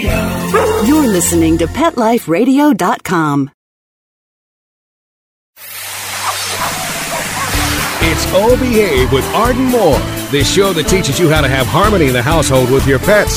You're listening to PetLifeRadio.com. It's O Behave with Arden Moore, the show that teaches you how to have harmony in the household with your pets.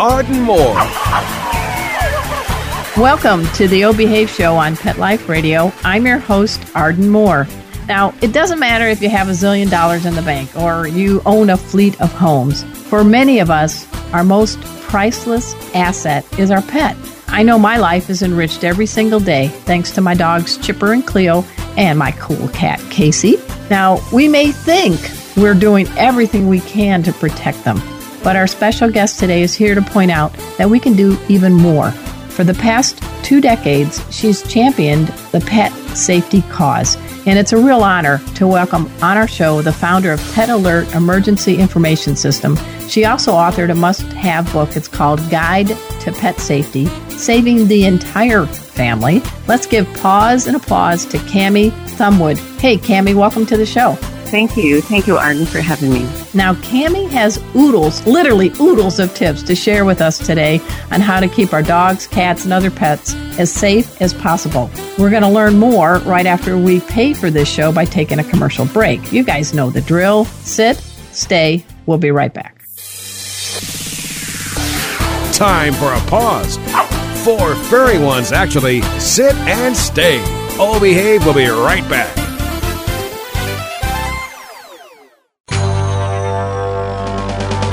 Arden Moore. Welcome to the O Behave Show on Pet Life Radio. I'm your host, Arden Moore. Now, it doesn't matter if you have a zillion dollars in the bank or you own a fleet of homes. For many of us, our most priceless asset is our pet. I know my life is enriched every single day thanks to my dogs Chipper and Cleo and my cool cat Casey. Now, we may think we're doing everything we can to protect them, but our special guest today is here to point out that we can do even more. For the past two decades, she's championed the pet safety cause, and it's a real honor to welcome on our show the founder of Pet Alert Emergency Information System. She also authored a must have book. It's called Guide to Pet Safety Saving the Entire Family. Let's give pause and applause to Cami Thumbwood. Hey, Cami, welcome to the show. Thank you. Thank you, Arden, for having me. Now, Cami has oodles, literally oodles of tips to share with us today on how to keep our dogs, cats, and other pets as safe as possible. We're going to learn more right after we pay for this show by taking a commercial break. You guys know the drill. Sit, stay. We'll be right back. Time for a pause. Four furry ones, actually. Sit and stay. O Behave We'll be right back.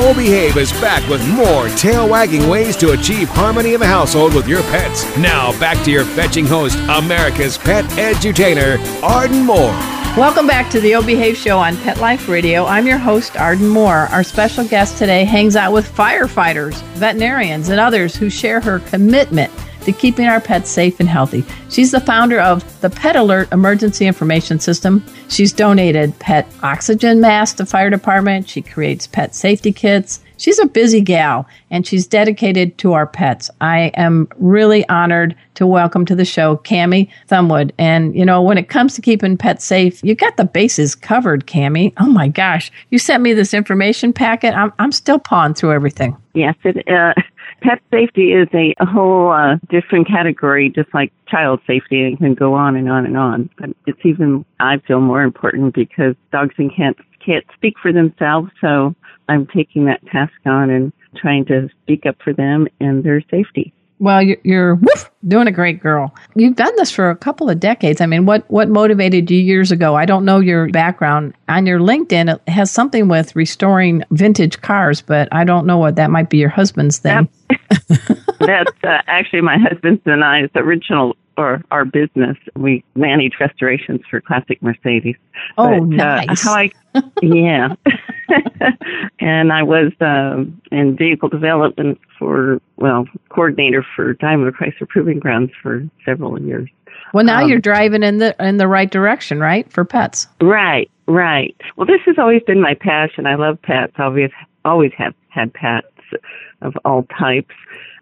O Behave is back with more tail wagging ways to achieve harmony in the household with your pets. Now, back to your fetching host, America's pet edutainer, Arden Moore. Welcome back to the O Behave Show on Pet Life Radio. I'm your host, Arden Moore. Our special guest today hangs out with firefighters, veterinarians, and others who share her commitment to keeping our pets safe and healthy. She's the founder of the Pet Alert Emergency Information System. She's donated pet oxygen masks to fire department. She creates pet safety kits. She's a busy gal and she's dedicated to our pets. I am really honored to welcome to the show Cami Thumbwood. And you know, when it comes to keeping pets safe, you got the bases covered, Cami. Oh my gosh, you sent me this information packet. I'm I'm still pawing through everything. Yes, it, uh, pet safety is a, a whole uh, different category, just like child safety, and can go on and on and on. But it's even, I feel, more important because dogs and cats can't speak for themselves. So I'm taking that task on and trying to speak up for them and their safety. Well, you're, you're woof, doing a great girl. You've done this for a couple of decades. I mean, what what motivated you years ago? I don't know your background. On your LinkedIn, it has something with restoring vintage cars, but I don't know what that might be. Your husband's thing. That's uh, actually my husband's and I's original or our business. We manage restorations for classic Mercedes. Oh, but, nice. Uh, how I, yeah. and I was um, in vehicle development for, well, coordinator for Daimler Chrysler Proving Grounds for several years. Well, now um, you're driving in the in the right direction, right? For pets. Right, right. Well, this has always been my passion. I love pets. Always, always have had pets of all types.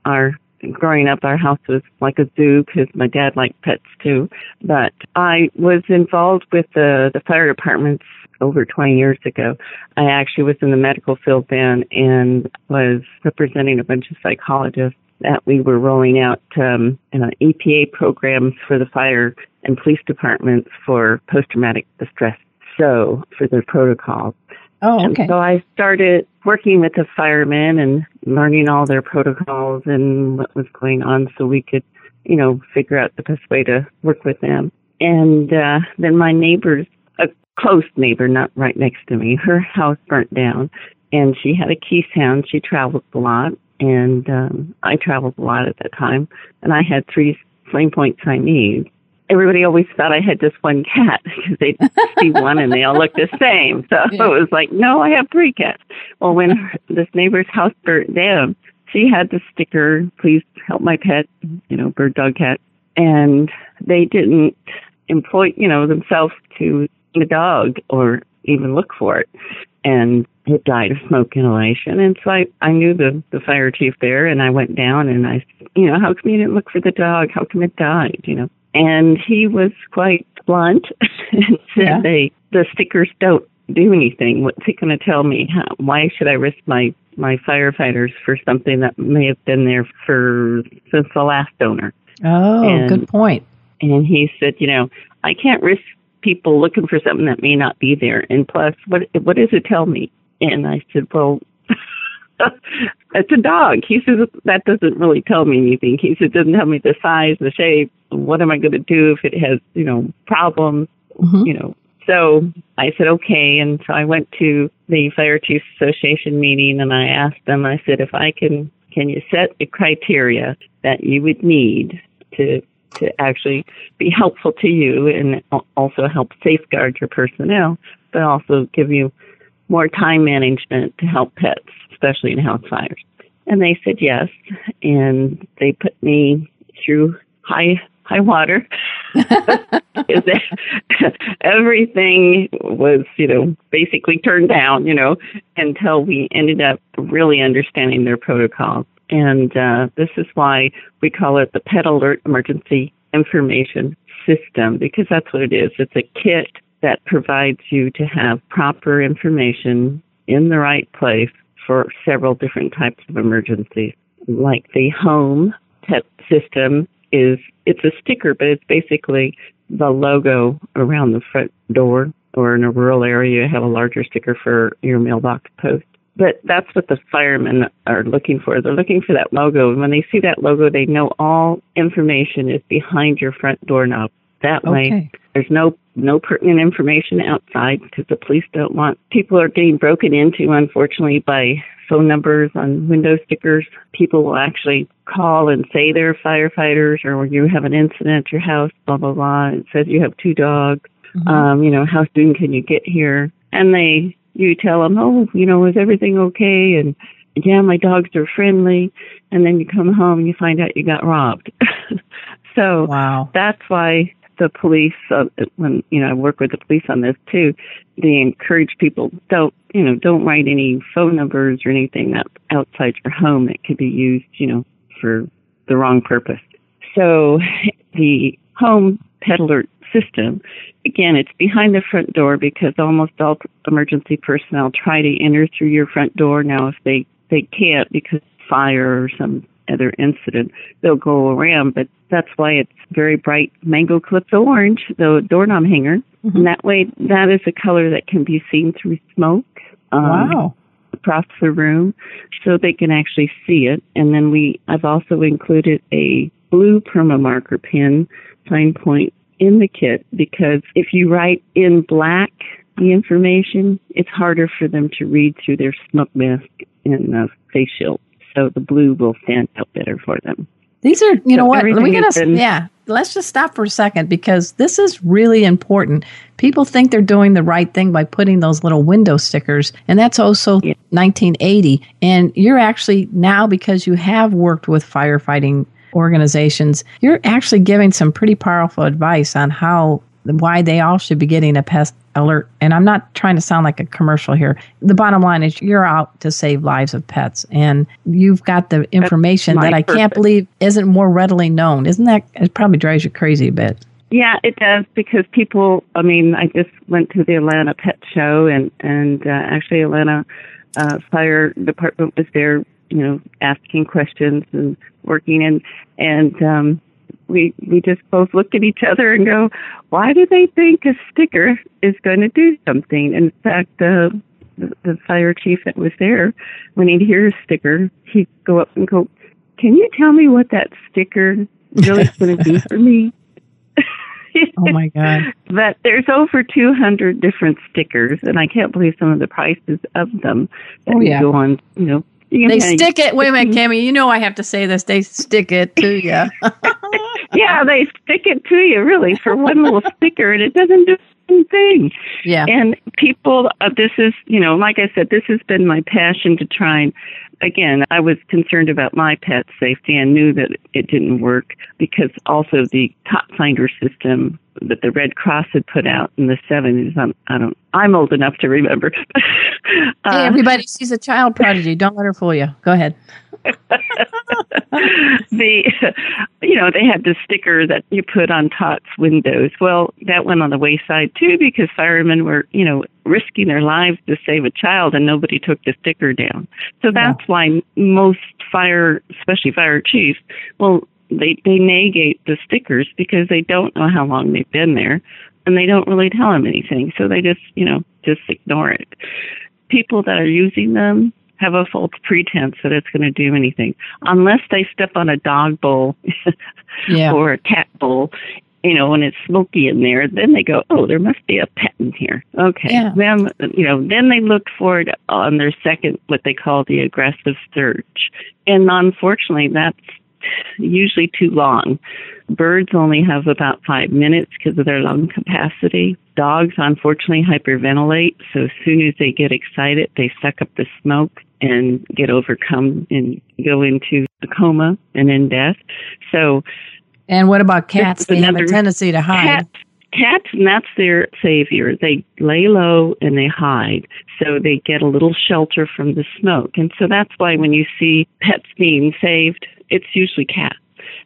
Our growing up, our house was like a zoo because my dad liked pets too. But I was involved with the the fire departments over 20 years ago. I actually was in the medical field then and was representing a bunch of psychologists that we were rolling out um, EPA programs for the fire and police departments for post-traumatic distress. So for their protocols. Oh, okay. And so I started working with the firemen and learning all their protocols and what was going on so we could, you know, figure out the best way to work with them. And uh, then my neighbors, a close neighbor, not right next to me, her house burnt down and she had a key sound. She traveled a lot and um, I traveled a lot at that time. And I had three flame point Siamese everybody always thought I had just one cat because they'd see one and they all looked the same. So yeah. it was like, no, I have three cats. Well, when this neighbor's house burnt down, she had the sticker, please help my pet, you know, bird, dog, cat. And they didn't employ, you know, themselves to the dog or even look for it. And it died of smoke inhalation. And so I, I knew the, the fire chief there and I went down and I, you know, how come you didn't look for the dog? How come it died? You know, and he was quite blunt and said yeah. they the stickers don't do anything. What's he going to tell me? How, why should I risk my my firefighters for something that may have been there for since the last owner? Oh, and, good point. And he said, you know, I can't risk people looking for something that may not be there. And plus, what what does it tell me? And I said, well, it's a dog. He says that doesn't really tell me anything. He said it doesn't tell me the size, the shape. What am I going to do if it has, you know, problems? Mm-hmm. You know. So I said okay, and so I went to the Fire Chiefs Association meeting, and I asked them. I said, if I can, can you set the criteria that you would need to to actually be helpful to you and also help safeguard your personnel, but also give you more time management to help pets especially in house fires. And they said yes, and they put me through high high water. Everything was, you know, basically turned down, you know, until we ended up really understanding their protocols. And uh, this is why we call it the Pet Alert Emergency Information System, because that's what it is. It's a kit that provides you to have proper information in the right place for several different types of emergencies. Like the home pet system is, it's a sticker, but it's basically the logo around the front door or in a rural area, you have a larger sticker for your mailbox post. But that's what the firemen are looking for. They're looking for that logo. And when they see that logo, they know all information is behind your front doorknob. That way, there's no no pertinent information outside because the police don't want people are getting broken into unfortunately by phone numbers on window stickers. People will actually call and say they're firefighters or you have an incident at your house blah blah blah. It says you have two dogs. Mm-hmm. um you know how soon can you get here? And they you tell them oh you know is everything okay? And yeah my dogs are friendly. And then you come home and you find out you got robbed. So wow. that's why the police, uh, when, you know, I work with the police on this too, they encourage people don't, you know, don't write any phone numbers or anything that outside your home that could be used, you know, for the wrong purpose. So the home pet alert system, again, it's behind the front door because almost all emergency personnel try to enter through your front door. Now, if they, they can't because fire or some other incident, they'll go around, but that's why it's very bright mango calypso orange, the doorknob hanger. Mm-hmm. And that way, that is a color that can be seen through smoke. Um, wow. Across the room, so they can actually see it. And then we, I've also included a blue perma marker pin sign point in the kit because if you write in black the information, it's harder for them to read through their smoke mask and uh, face shield so the blue will stand out better for them. These are, you so know what? We gotta, been, yeah. Let's just stop for a second because this is really important. People think they're doing the right thing by putting those little window stickers, and that's also yeah. 1980. And you're actually now because you have worked with firefighting organizations, you're actually giving some pretty powerful advice on how why they all should be getting a Pet Alert. And I'm not trying to sound like a commercial here. The bottom line is you're out to save lives of pets, and you've got the information that I purpose. can't believe isn't more readily known. Isn't that? It probably drives you crazy a bit. Yeah, it does because people. I mean, I just went to the Atlanta Pet Show, and and uh, actually Atlanta uh, Fire Department was there, you know, asking questions and working, and and um, we we just both look at each other and go, why do they think a sticker is going to do something? In fact, uh, the, the fire chief that was there, when he'd hear a sticker, he'd go up and go, "Can you tell me what that sticker really is going to do for me?" Oh my God. but there's over 200 different stickers, and I can't believe some of the prices of them that Oh, yeah. go on. You know, you They can- stick it. Wait a minute, Cami. You know I have to say this. They stick it to you. yeah, they stick it to you really for one little sticker, and it doesn't do anything. Yeah. And people, uh, this is, you know, like I said, this has been my passion to try and, again, I was concerned about my pet safety and knew that it didn't work because also the Tot Finder system that the Red Cross had put out in the 70s, I'm, I don't, I'm old enough to remember. Hey, uh, everybody, she's a child prodigy. Don't let her fool you. Go ahead. the you know they had the sticker that you put on Tots windows. Well, that went on the wayside too because firemen were you know risking their lives to save a child, and nobody took the sticker down. So that's why most fire, especially fire chiefs, well they they negate the stickers because they don't know how long they've been there, and they don't really tell them anything. So they just you know just ignore it. People that are using them have a false pretense that it's going to do anything unless they step on a dog bowl Yeah. or a cat bowl you know when it's smoky in there then they go oh there must be a pet in here. Okay. Yeah. then you know then they look for it on their second what they call the aggressive search. And unfortunately that's usually too long. Birds only have about five minutes because of their lung capacity. Dogs unfortunately hyperventilate so as soon as they get excited they suck up the smoke and get overcome and go into a coma and in death so And what about cats? They have a tendency to hide. Cats, cats, and that's their savior. They lay low and they hide, so they get a little shelter from the smoke. And so that's why when you see pets being saved, it's usually cats,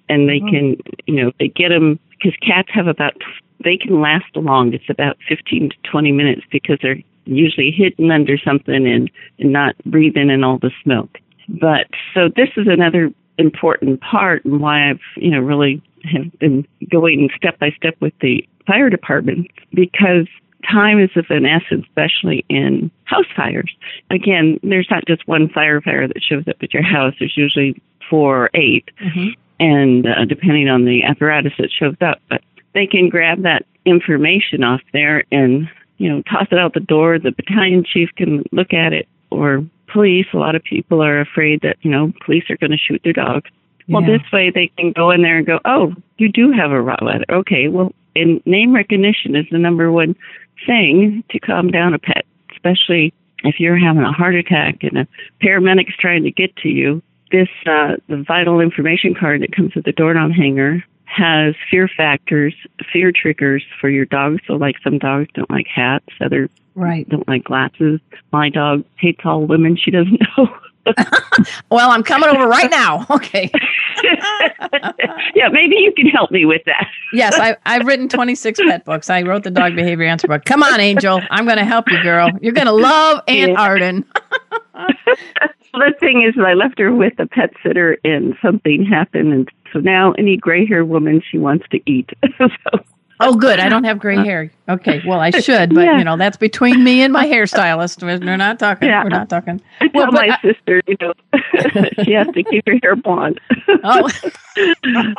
and they oh. can, you know, they get them because cats have about they can last long. It's about 15 to 20 minutes because they're usually hidden under something and, and not breathing in all the smoke. But so this is another important part and why I've, you know, really have been going step by step with the fire department because time is of an essence, especially in house fires. Again, there's not just one firefighter that shows up at your house. There's usually four or 8 and uh, depending on the apparatus that shows up, but they can grab that information off there and you know toss it out the door. The battalion chief can look at it, or police. A lot of people are afraid that you know police are going to shoot their dogs. Well, Yeah. this way they can go in there and go, oh, you do have a Rottweiler. Okay, well, and name recognition is the number one thing to calm down a pet, especially if you're having a heart attack and a paramedic's trying to get to you. This uh, the vital information card that comes with the doorknob hanger has fear factors, fear triggers for your dog. So, like some dogs don't like hats, others Right. don't like glasses. My dog hates all women. She doesn't know. Well, I'm coming over right now. Okay. yeah, maybe you can help me with that. Yes, I, I've written 26 pet books. I wrote the dog behavior answer book. Come on, Angel. I'm going to help you, girl. You're going to love Aunt Yeah. Arden. the thing is, I left her with a pet sitter, and something happened, and so now any gray haired woman she wants to eat. so Oh, good. I don't have gray uh, hair. Okay. Well, I should, but Yeah. you know that's between me and my hairstylist. We're not talking. Yeah. We're not talking. I tell Well, my I- sister, you know, she has to keep her hair blonde. Oh,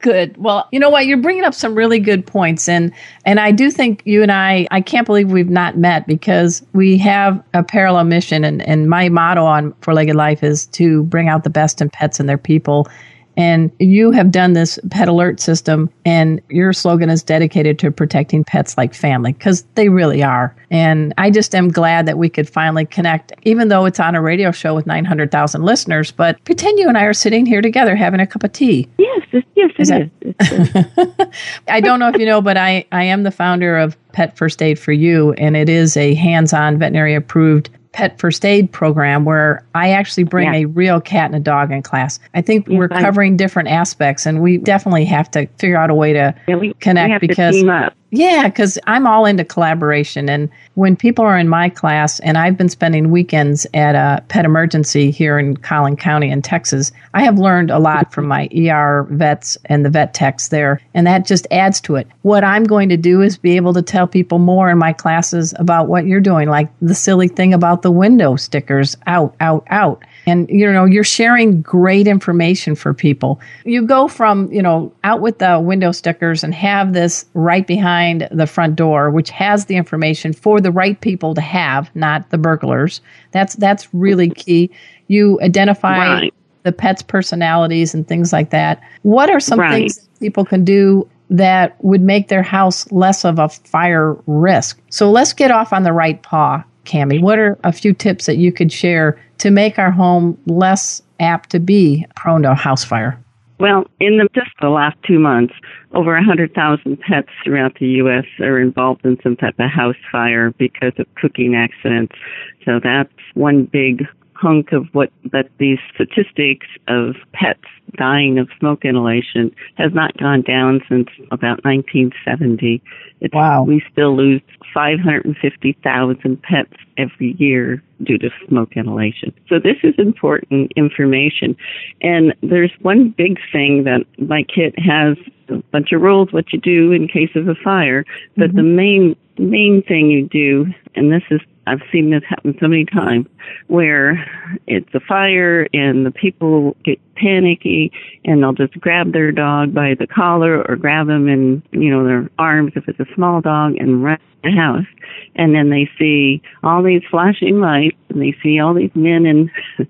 good. Well, you know what? You're bringing up some really good points, and and I do think you and I. I can't believe we've not met because we have a parallel mission, and and my motto on Four Legged Life is to bring out the best in pets and their people. And you have done this pet alert system, and your slogan is dedicated to protecting pets like family because they really are. And I just am glad that we could finally connect, even though it's on a radio show with 900,000 listeners. But pretend you and I are sitting here together having a cup of tea. Yes, yes, it is. That- I don't know if you know, but I, I am the founder of Pet First Aid for You, and it is a hands on veterinary approved pet first aid program where I actually bring Yeah. a real cat and a dog in class. I think Yes, we're I- covering different aspects, and we definitely have to figure out a way to Yeah, we, connect we because to team up. Yeah, because I'm all into collaboration. And when people are in my class, and I've been spending weekends at a pet emergency here in Collin County in Texas, I have learned a lot from my ER vets and the vet techs there. And that just adds to it. What I'm going to do is be able to tell people more in my classes about what you're doing, like the silly thing about the window stickers out, out, out and you know you're sharing great information for people. You go from you know out with the window stickers and have this right behind the front door which has the information for the right people to have not the burglars. That's that's really key. You identify Right. the pets personalities and things like that. What are some Right. things that people can do that would make their house less of a fire risk? So let's get off on the right paw Cami, what are a few tips that you could share to make our home less apt to be prone to a house fire? Well, in the, just the last two months, over 100,000 pets throughout the U.S. are involved in some type of house fire because of cooking accidents. So that's one big hunk of what that these statistics of pets dying of smoke inhalation has not gone down since about 1970. It's, Wow. We still lose 550,000 pets every year due to smoke inhalation. So this is important information. And there's one big thing that my kit has a bunch of rules what you do in case of a fire, but mm-hmm. the main main thing you do, and this is I've seen this happen so many times, where it's a fire and the people get panicky and they'll just grab their dog by the collar or grab them in you know their arms if it's a small dog and run the house and then they see all these flashing lights and they see all these men in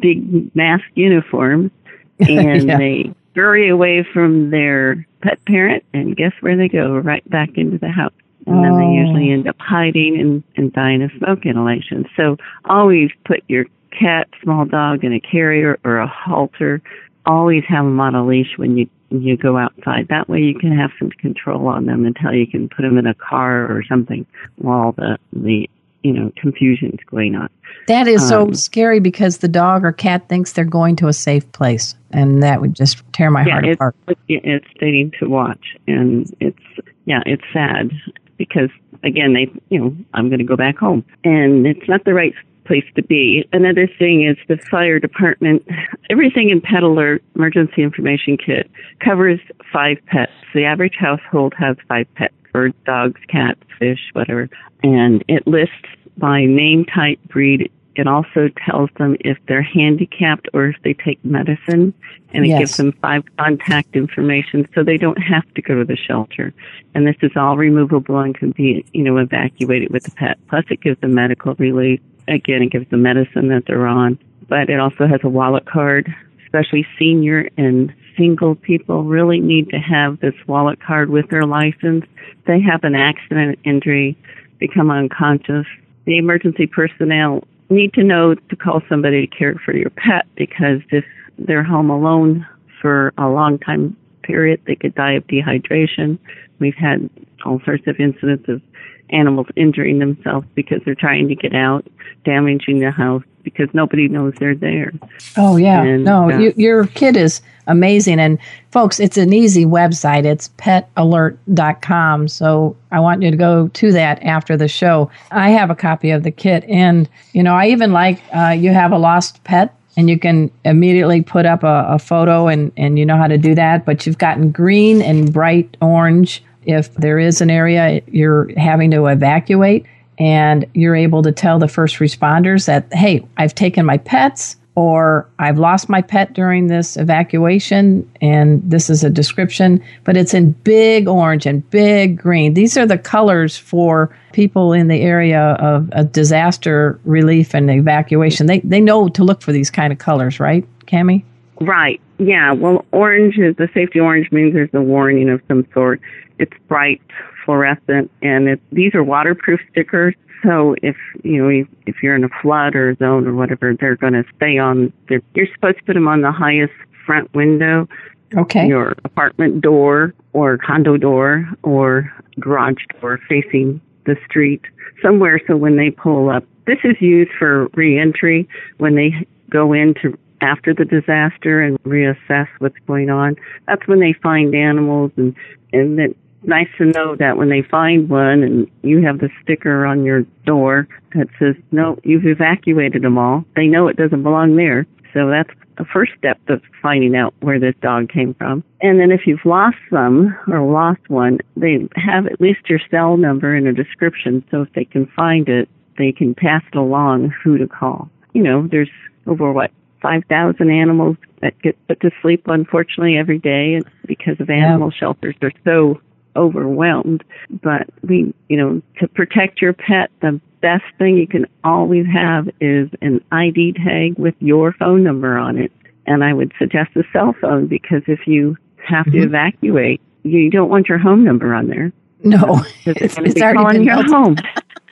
big mask uniforms and Yeah. they scurry away from their pet parent and guess where they go right back into the house and then they Oh. usually end up hiding and, and dying of smoke inhalation so always put your cat small dog in a carrier or a halter always have them on a leash when you when you go outside. That way you can have some control on them until you can put them in a car or something while the the you know confusion's going on. That is so Um, scary because the dog or cat thinks they're going to a safe place, and that would just tear my yeah, heart it's apart. it's stating to watch, and it's yeah, it's sad because again they you know I'm going to go back home, and it's not the right place to be. Another thing is the fire department. Everything in Pet Alert Emergency Information Kit covers five pets. The average household has five pets: birds, dogs, cats, fish, whatever, and it lists by name, type, breed. It also tells them if they're handicapped or if they take medicine, and it Yes. gives them five contact information so they don't have to go to the shelter. And this is all removable and can be, you know, evacuated with the pet. Plus, it gives them medical relief. Again, it gives them medicine that they're on. But it also has a wallet card, especially senior and single people really need to have this wallet card with their license. They have an accident, injury, become unconscious. The emergency personnel need to know to call somebody to care for your pet because if they're home alone for a long time period, they could die of dehydration. We've had all sorts of incidents of animals injuring themselves because they're trying to get out, damaging the house because nobody knows they're there. Oh yeah, And, no, uh, you, your kid is amazing, and folks, it's an easy website. It's petalert.com. So I want you to go to that after the show. I have a copy of the kit, and you know, I even like uh, you have a lost pet. And you can immediately put up a, a photo, and, and you know how to do that. But you've gotten green and bright orange if there is an area you're having to evacuate and you're able to tell the first responders that, hey, I've taken my pets or I've lost my pet during this evacuation, and this is a description, but it's in big orange and big green. These are the colors for people in the area of, of disaster relief and evacuation. They, they know to look for these kind of colors, right, Cami? Right. Yeah. Well, orange is the safety orange means there's a warning of some sort. It's bright fluorescent, and it, these are waterproof stickers. So if you know if you're in a flood or a zone or whatever, they're going to stay on. You're supposed to put them on the highest front window, okay, your apartment door or condo door or garage door facing the street somewhere. So when they pull up, this is used for reentry when they go into after the disaster and reassess what's going on. That's when they find animals and and it's nice to know that when they find one and you have the sticker on your door that says no, you've evacuated them all. They know it doesn't belong there. So that's the first step of finding out where this dog came from. And then if you've lost them or lost one, they have at least your cell number and a description. So if they can find it, they can pass it along who to call. You know, there's over what 5,000 animals that get put to sleep, unfortunately, every day because of animal yeah. shelters are so overwhelmed. But we, you know, to protect your pet, the best thing you can always have is an ID tag with your phone number on it. And I would suggest a cell phone because if you have mm-hmm. to evacuate, you don't want your home number on there. No, it's, it's already been your home.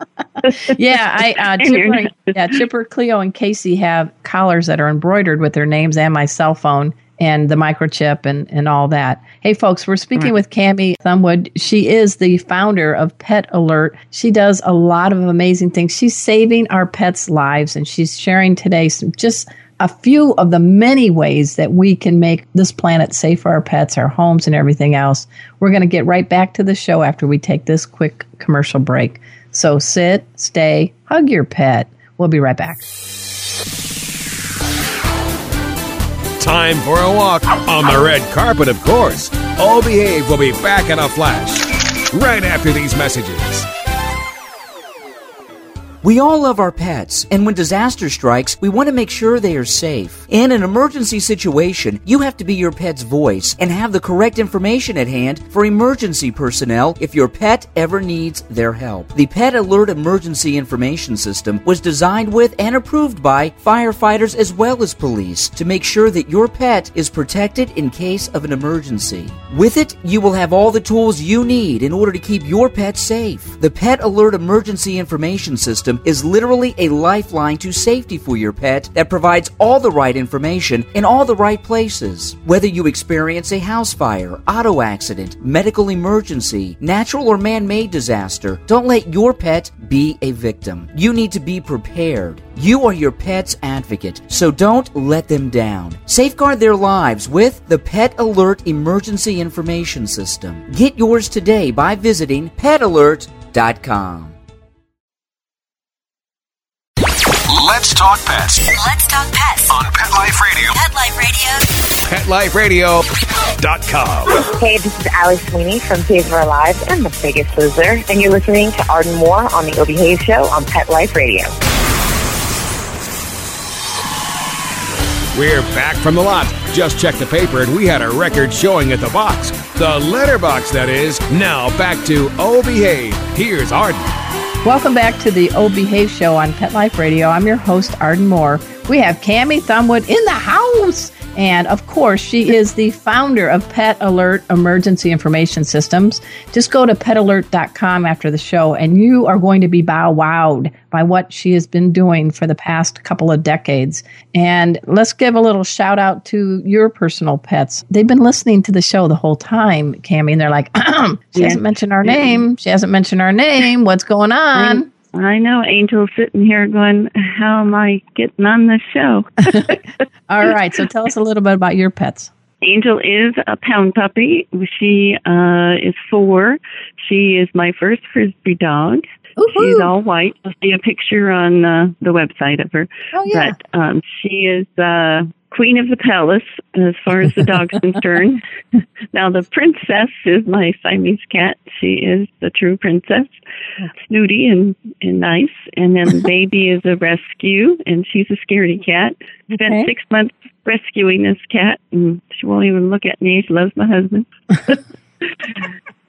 yeah, I uh, Chipper, yeah, Chipper, Cleo, and Casey have collars that are embroidered with their names and my cell phone and the microchip and, and all that. Hey, folks, we're speaking right. with Cami Thumbwood. She is the founder of Pet Alert. She does a lot of amazing things. She's saving our pets' lives, and she's sharing today some just a few of the many ways that we can make this planet safe for our pets, our homes, and everything else. We're going to get right back to the show after we take this quick commercial break. So sit, stay, hug your pet. We'll be right back. Time for a walk on the red carpet, of course. O Behave will be back in a flash right after these messages. We all love our pets, and when disaster strikes, we want to make sure they are safe. In an emergency situation, you have to be your pet's voice and have the correct information at hand for emergency personnel if your pet ever needs their help. The Pet Alert Emergency Information System was designed with and approved by firefighters as well as police to make sure that your pet is protected in case of an emergency. With it, you will have all the tools you need in order to keep your pet safe. The Pet Alert Emergency Information System is literally a lifeline to safety for your pet that provides all the right information in all the right places. Whether you experience a house fire, auto accident, medical emergency, natural or man made disaster, don't let your pet be a victim. You need to be prepared. You are your pet's advocate, so don't let them down. Safeguard their lives with the Pet Alert Emergency Information System. Get yours today by visiting petalert.com. Let's talk pets. Let's talk pets on Pet Life Radio. Pet Life Radio. PetLifeRadio.com. Hey, this is Ali Sweeney from Days of Our Lives and The Biggest Loser, and you're listening to Arden Moore on the O Behave Show on Pet Life Radio. We're back from the lot. Just checked the paper and we had a record showing at the box. The letterbox, that is. Now back to O Behave. Here's Arden. Welcome back to the O Behave Show on Pet Life Radio. I'm your host, Arden Moore. We have Cami Thumbwood in the house. And of course, she is the founder of Pet Alert Emergency Information Systems. Just go to petalert.com after the show, and you are going to be bow wowed by what she has been doing for the past couple of decades. And let's give a little shout out to your personal pets. They've been listening to the show the whole time, Cami, and they're like, she hasn't mentioned our name. She hasn't mentioned our name. What's going on? I know Angel's sitting here going, How am I getting on this show? All right. So tell us a little bit about your pets. Angel is a pound puppy. She uh, is four. She is my first frisbee dog. Ooh-hoo. She's all white. You'll see a picture on uh, the website of her. Oh, yeah. But um, she is uh, queen of the palace as far as the dog's concerned. now the princess is my Siamese cat. She is the true princess, snooty and, and nice. And then the baby is a rescue, and she's a scaredy cat. Spent okay. six months rescuing this cat, and she won't even look at me. She loves my husband.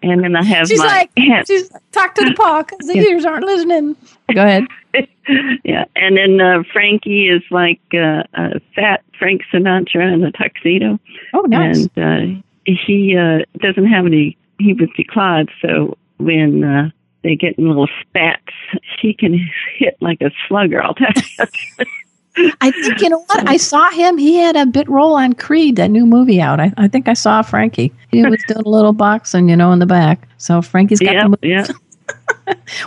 And then I have she's my like, aunt. she's talk to the paw 'cause the ears aren't listening. Go ahead. yeah, and then uh, Frankie is like uh, a fat Frank Sinatra in a tuxedo. Oh, nice. And uh, he uh, doesn't have any. He was declawed, so when uh, they get in little spats, he can hit like a slugger. I'll tell you. I think you know what I saw him. He had a bit role on Creed, that new movie out. I, I think I saw Frankie. He was doing a little boxing, you know, in the back. So Frankie's got yeah, the move. yeah.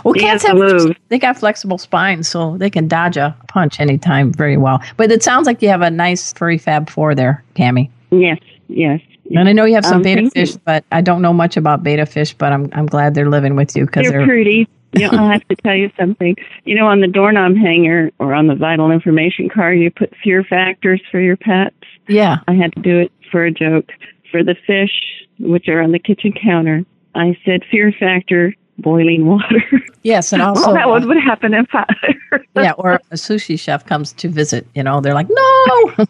Well, He cats have move. they got flexible spines, so they can dodge a punch anytime very well. But it sounds like you have a nice furry Fab Four there, Cami. Yes, yes. And I know you have some Um, betta thank you. fish, but I don't know much about betta fish. But I'm I'm glad they're living with you because They're they're pretty. You know, I'll have to tell you something. You know, on the doorknob hanger or on the vital information card, you put fear factors for your pets. yeah. I had to do it for a joke. For the fish, which are on the kitchen counter, I said fear factor, boiling water. Yes, and also well, that uh, would happen if I. yeah, or a sushi chef comes to visit. You know, they're like, no.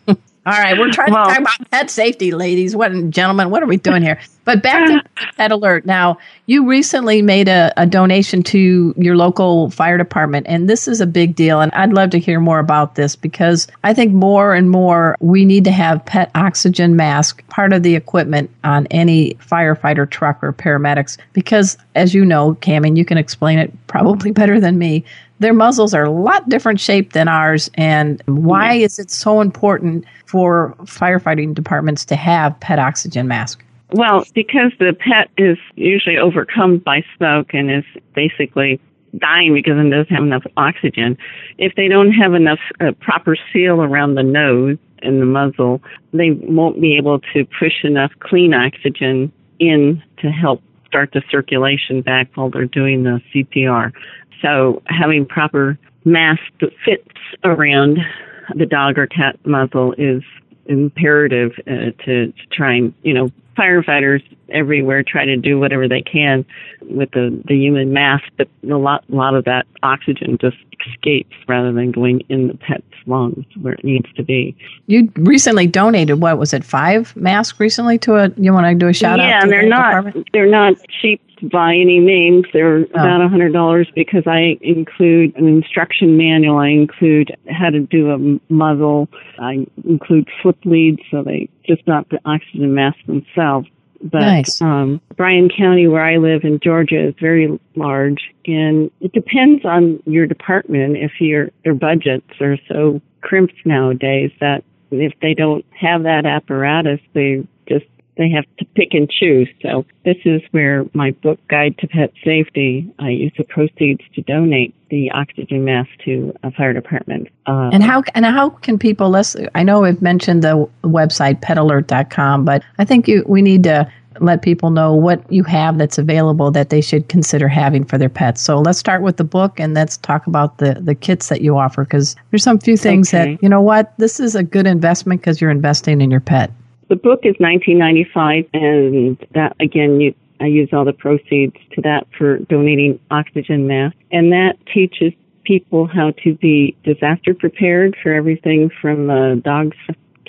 All right, we're trying Well- to talk about pet safety, ladies. What, gentlemen, what are we doing here? But back to uh-huh. Pet Alert. Now, you recently made a, a donation to your local fire department, and this is a big deal. And I'd love to hear more about this because I think more and more we need to have pet oxygen mask part of the equipment on any firefighter truck or paramedics. Because, as you know, Cam, and you can explain it probably better than me, their muzzles are a lot different shape than ours. And why is it so important for firefighting departments to have pet oxygen mask? Well, because the pet is usually overcome by smoke and is basically dying because it doesn't have enough oxygen. If they don't have enough uh, proper seal around the nose and the muzzle, they won't be able to push enough clean oxygen in to help start the circulation back while they're doing the CPR. So having proper mask that fits around the dog or cat muzzle is imperative uh, to, to try and, you know, firefighters everywhere try to do whatever they can with the, the human mask, but a lot, a lot of that oxygen just escapes rather than going in the pet's lungs where it needs to be. You recently donated, what was it, five masks recently to a, you want to do a shout yeah, out Yeah, and they're the not department? they're not cheap by any means. They're about a hundred dollars because I include an instruction manual. I include how to do a muzzle. I include slip leads, so they just not the oxygen mask themselves. But Nice. um, Bryan County, where I live in Georgia, is very large, and it depends on your department. If your their budgets are so crimped nowadays that if they don't have that apparatus, they they have to pick and choose. So this is where my book Guide to Pet Safety. I use the proceeds to donate the oxygen mask to a fire department. Uh, And how and how can people listen? I know we've mentioned the website petalert.com, but I think you we need to let people know what you have that's available that they should consider having for their pets. So let's start with the book and let's talk about the the kits that you offer because there's some few things Okay. that you know what this is a good investment because you're investing in your pet. The book is 1995, and that again, you, I use all the proceeds to that for donating oxygen masks, and that teaches people how to be disaster prepared for everything from uh, dogs,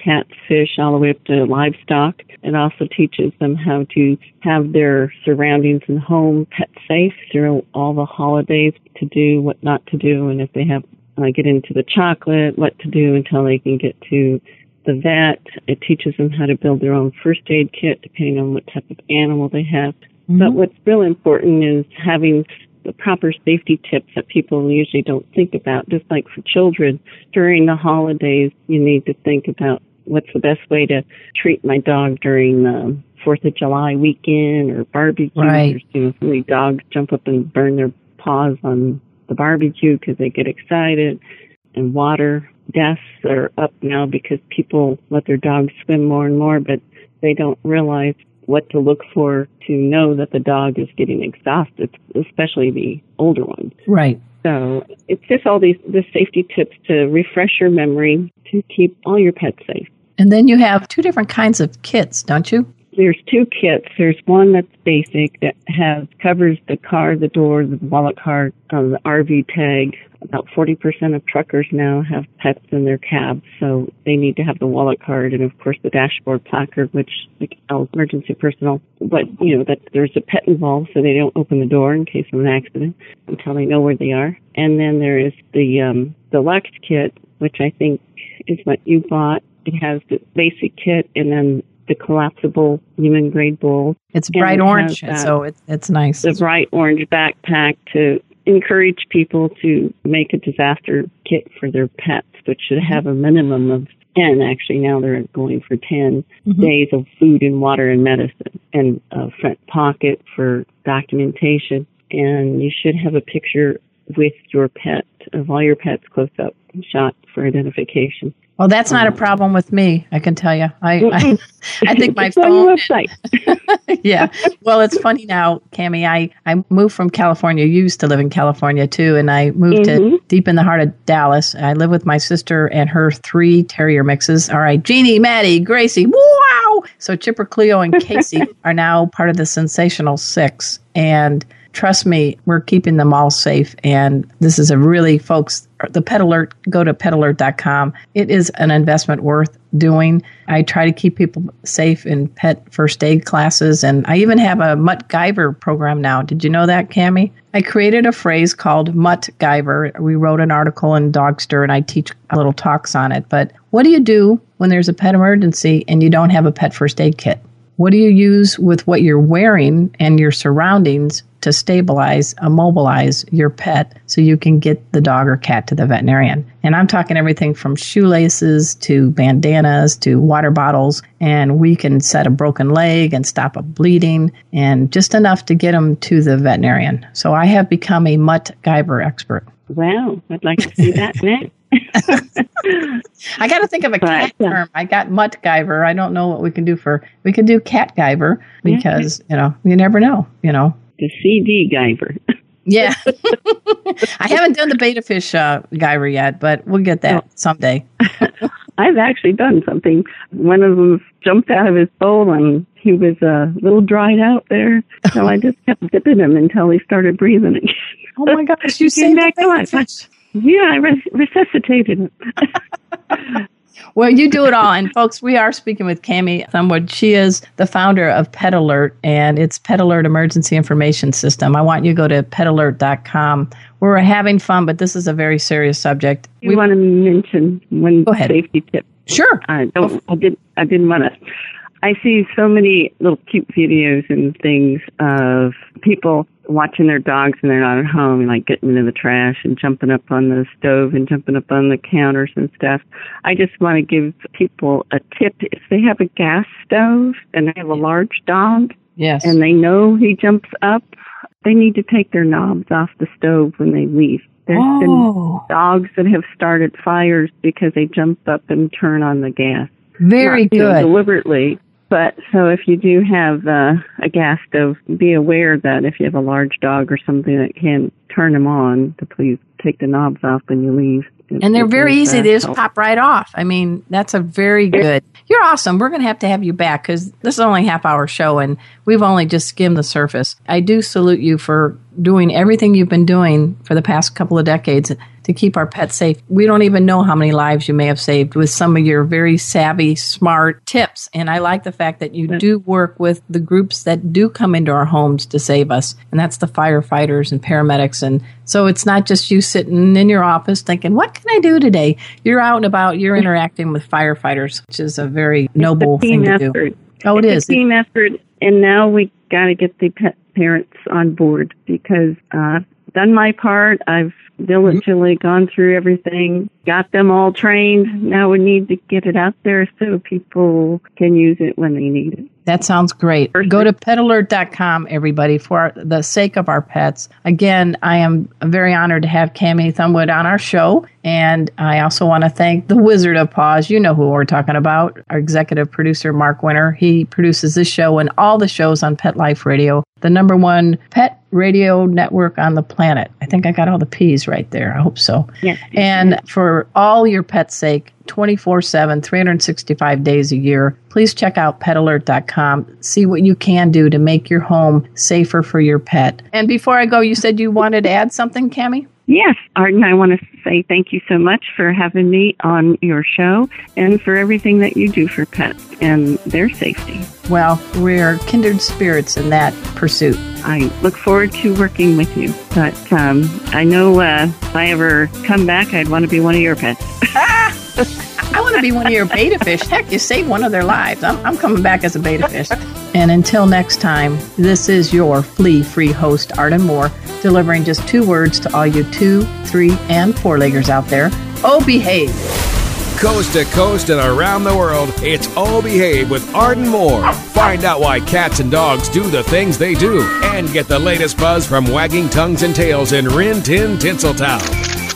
cats, fish, all the way up to livestock. It also teaches them how to have their surroundings and home pet safe through all the holidays, to do what not to do, and if they have uh, get into the chocolate, what to do until they can get to the vet. It teaches them how to build their own first aid kit depending on what type of animal they have. Mm-hmm. But what's really important is having the proper safety tips that people usually don't think about. Just like for children, during the holidays, you need to think about what's the best way to treat my dog during the Fourth of July weekend or barbecue. Right. You know, so many dogs jump up and burn their paws on the barbecue because they get excited. And water deaths are up now because people let their dogs swim more and more, but they don't realize what to look for to know that the dog is getting exhausted, especially the older ones. Right. So it's just all these the safety tips to refresh your memory to keep all your pets safe. And then you have two different kinds of kits, don't you? There's two kits. There's one that's basic that has covers the car, the door, the wallet card, um, the RV tag. About 40% of truckers now have pets in their cabs, so they need to have the wallet card and of course the dashboard placard, which like emergency personnel, but you know that there's a pet involved, so they don't open the door in case of an accident until they know where they are. And then there is the um, deluxe kit, which I think is what you bought. It has the basic kit and then the collapsible human grade bowl. It's bright orange, so it, it's nice. The bright orange backpack to encourage people to make a disaster kit for their pets, which should have a minimum of 10. Actually, now they're going for 10 mm-hmm. days of food and water and medicine and a front pocket for documentation. And you should have a picture with your pet of all your pets close up shot for identification. Well, that's not a um, problem with me. I can tell you. I I, I think my phone. yeah. Well, it's funny now, Cami. I I moved from California. Used to live in California too, and I moved mm-hmm. to deep in the heart of Dallas. I live with my sister and her three terrier mixes. All right, Jeannie, Maddie, Gracie. Wow. So Chipper, Cleo, and Casey are now part of the Sensational Six, and trust me, we're keeping them all safe. And this is a really, folks, the Pet Alert, go to petalert.com. It is an investment worth doing. I try to keep people safe in pet first aid classes. And I even have a Mutt Guyver program now. Did you know that, Cami? I created a phrase called Mutt Guyver. We wrote an article in Dogster and I teach little talks on it. But what do you do when there's a pet emergency and you don't have a pet first aid kit? What do you use with what you're wearing and your surroundings to stabilize, immobilize your pet so you can get the dog or cat to the veterinarian? And I'm talking everything from shoelaces to bandanas to water bottles. And we can set a broken leg and stop a bleeding and just enough to get them to the veterinarian. So I have become a Mutt Guyver expert. Wow, I'd like to see that next. I got to think of a cat but, term. I got mutt guyver. I don't know what we can do for. We can do cat guyver because you know you never know. You know the CD guyver. yeah, I haven't done the betta fish uh, guyver yet, but we'll get that someday. I've actually done something. One of them jumped out of his bowl and he was a little dried out there. So I just kept dipping him until he started breathing again. Oh my gosh, you saved back fish. Yeah, I res- resuscitated well, you do it all. And folks, we are speaking with Cami Thumwood. She is the founder of Pet Alert, and it's Pet Alert Emergency Information System. I want you to go to petalert.com. We're having fun, but this is a very serious subject. We, we want to mention one go ahead. safety tip. Sure. I don't. I did. I didn't want to I see so many little cute videos and things of people watching their dogs and they're not at home, and like getting into the trash and jumping up on the stove and jumping up on the counters and stuff. I just want to give people a tip. If they have a gas stove and they have a large dog, yes, and they know he jumps up, they need to take their knobs off the stove when they leave. There's oh. been dogs that have started fires because they jump up and turn on the gas. Very Not, good. You know, deliberately, but so if you do have uh, a gas stove, be aware that if you have a large dog or something that can turn them on, to please take the knobs off when you leave. And they're very easy. They just pop right off. I mean, that's a very good. You're awesome. We're going to have to have you back because this is only a half hour show and we've only just skimmed the surface. I do salute you for doing everything you've been doing for the past couple of decades to keep our pets safe. We don't even know how many lives you may have saved with some of your very savvy, smart tips. And I like the fact that you do work with the groups that do come into our homes to save us. And that's the firefighters and paramedics. And so it's not just you sitting in your office thinking, what can I do today? You're out and about, you're interacting with firefighters, which is a very noble thing to effort. do. Oh, it it's is. A team effort. And now we got to get the pet parents on board because uh, I've done my part. I've diligently gone through everything, got them all trained. Now we need to get it out there so people can use it when they need it. That sounds great. Go to petalert.com, everybody, for the sake of our pets. Again, I am very honored to have Cami Thumwood on our show. And I also want to thank the Wizard of Paws. You know who we're talking about, our executive producer, Mark Winter. He produces this show and all the shows on Pet Life Radio, the number one pet radio network on the planet. I think I got all the P's right there. I hope so. Yes. And for all your pet's sake, 24 7, 365 days a year, please check out petalert.com. See what you can do to make your home safer for your pet. And before I go, you said you wanted to add something, Cami? Yes, Arden, I want to say thank you so much for having me on your show and for everything that you do for pets and their safety. Well, we're kindred spirits in that pursuit. I look forward to working with you, but um, I know uh, if I ever come back, I'd want to be one of your pets. I want to be one of your betta fish. Heck, you saved one of their lives. I'm, I'm coming back as a betta fish. And until next time, this is your flea free host, Arden Moore, delivering just two words to all you two, three, and four leggers out there. Oh, behave. Coast to coast and around the world, it's O Behave with Arden Moore. Find out why cats and dogs do the things they do and get the latest buzz from wagging tongues and tails in Rin Tin Tinseltown.